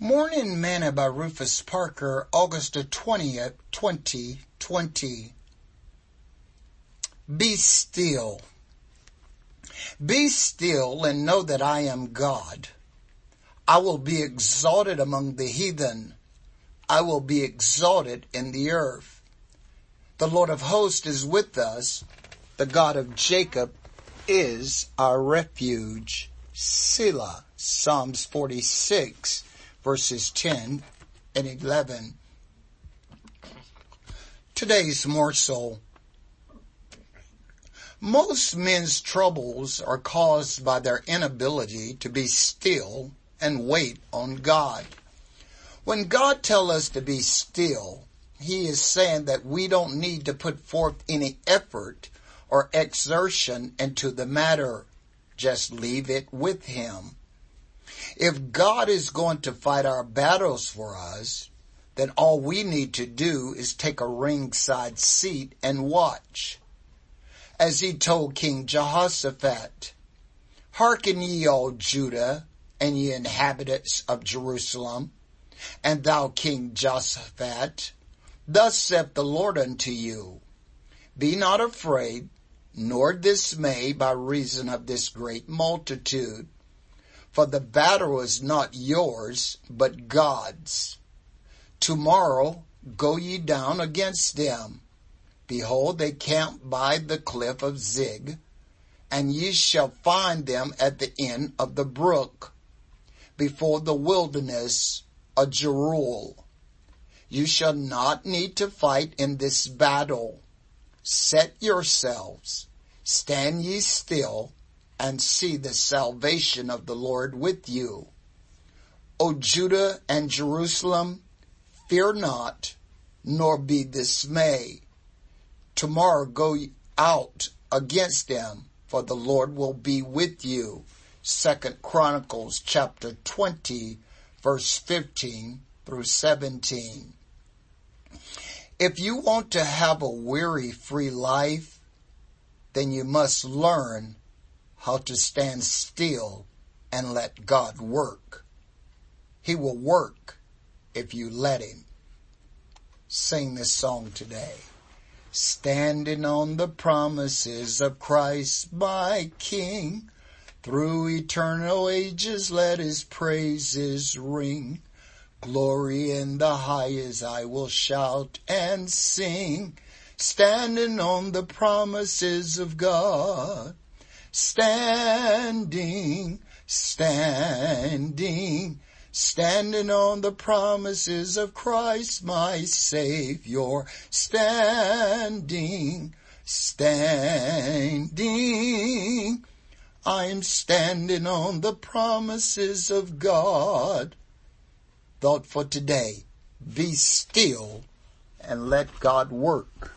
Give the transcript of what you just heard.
Morning Manna by Rufus Parker, August the 20th, 2020. Be still. Be still and know that I am God. I will be exalted among the heathen. I will be exalted in the earth. The Lord of hosts is with us. The God of Jacob is our refuge. Selah. Psalms 46 verses 10 and 11. Today's morsel. Most men's troubles are caused by their inability to be still and wait on God. When God tells us to be still, He is saying that we don't need to put forth any effort or exertion into the matter. Just leave it with Him. If God is going to fight our battles for us, then all we need to do is take a ringside seat and watch. As he told King Jehoshaphat, Hearken ye all Judah and ye inhabitants of Jerusalem, and thou King Jehoshaphat, thus saith the Lord unto you, Be not afraid, nor dismayed by reason of this great multitude, for the battle is not yours, but God's. Tomorrow go ye down against them. Behold, they camp by the cliff of Ziz, and ye shall find them at the end of the brook, before the wilderness of Jeruel. You shall not need to fight in this battle. Set yourselves, stand ye still, and see the salvation of the Lord with you. O Judah and Jerusalem, fear not, nor be dismayed. Tomorrow go out against them, for the Lord will be with you. Second Chronicles chapter 20 verse 15 through 17. If you want to have a weary free life, then you must learn how to stand still and let God work. He will work if you let Him. Sing this song today. Standing on the promises of Christ my King, through eternal ages let His praises ring. Glory in the highest I will shout and sing, standing on the promises of God standing, standing, standing on the promises of Christ my Savior, standing, standing. I'm standing on the promises of God. Thought for today, be still and let God work.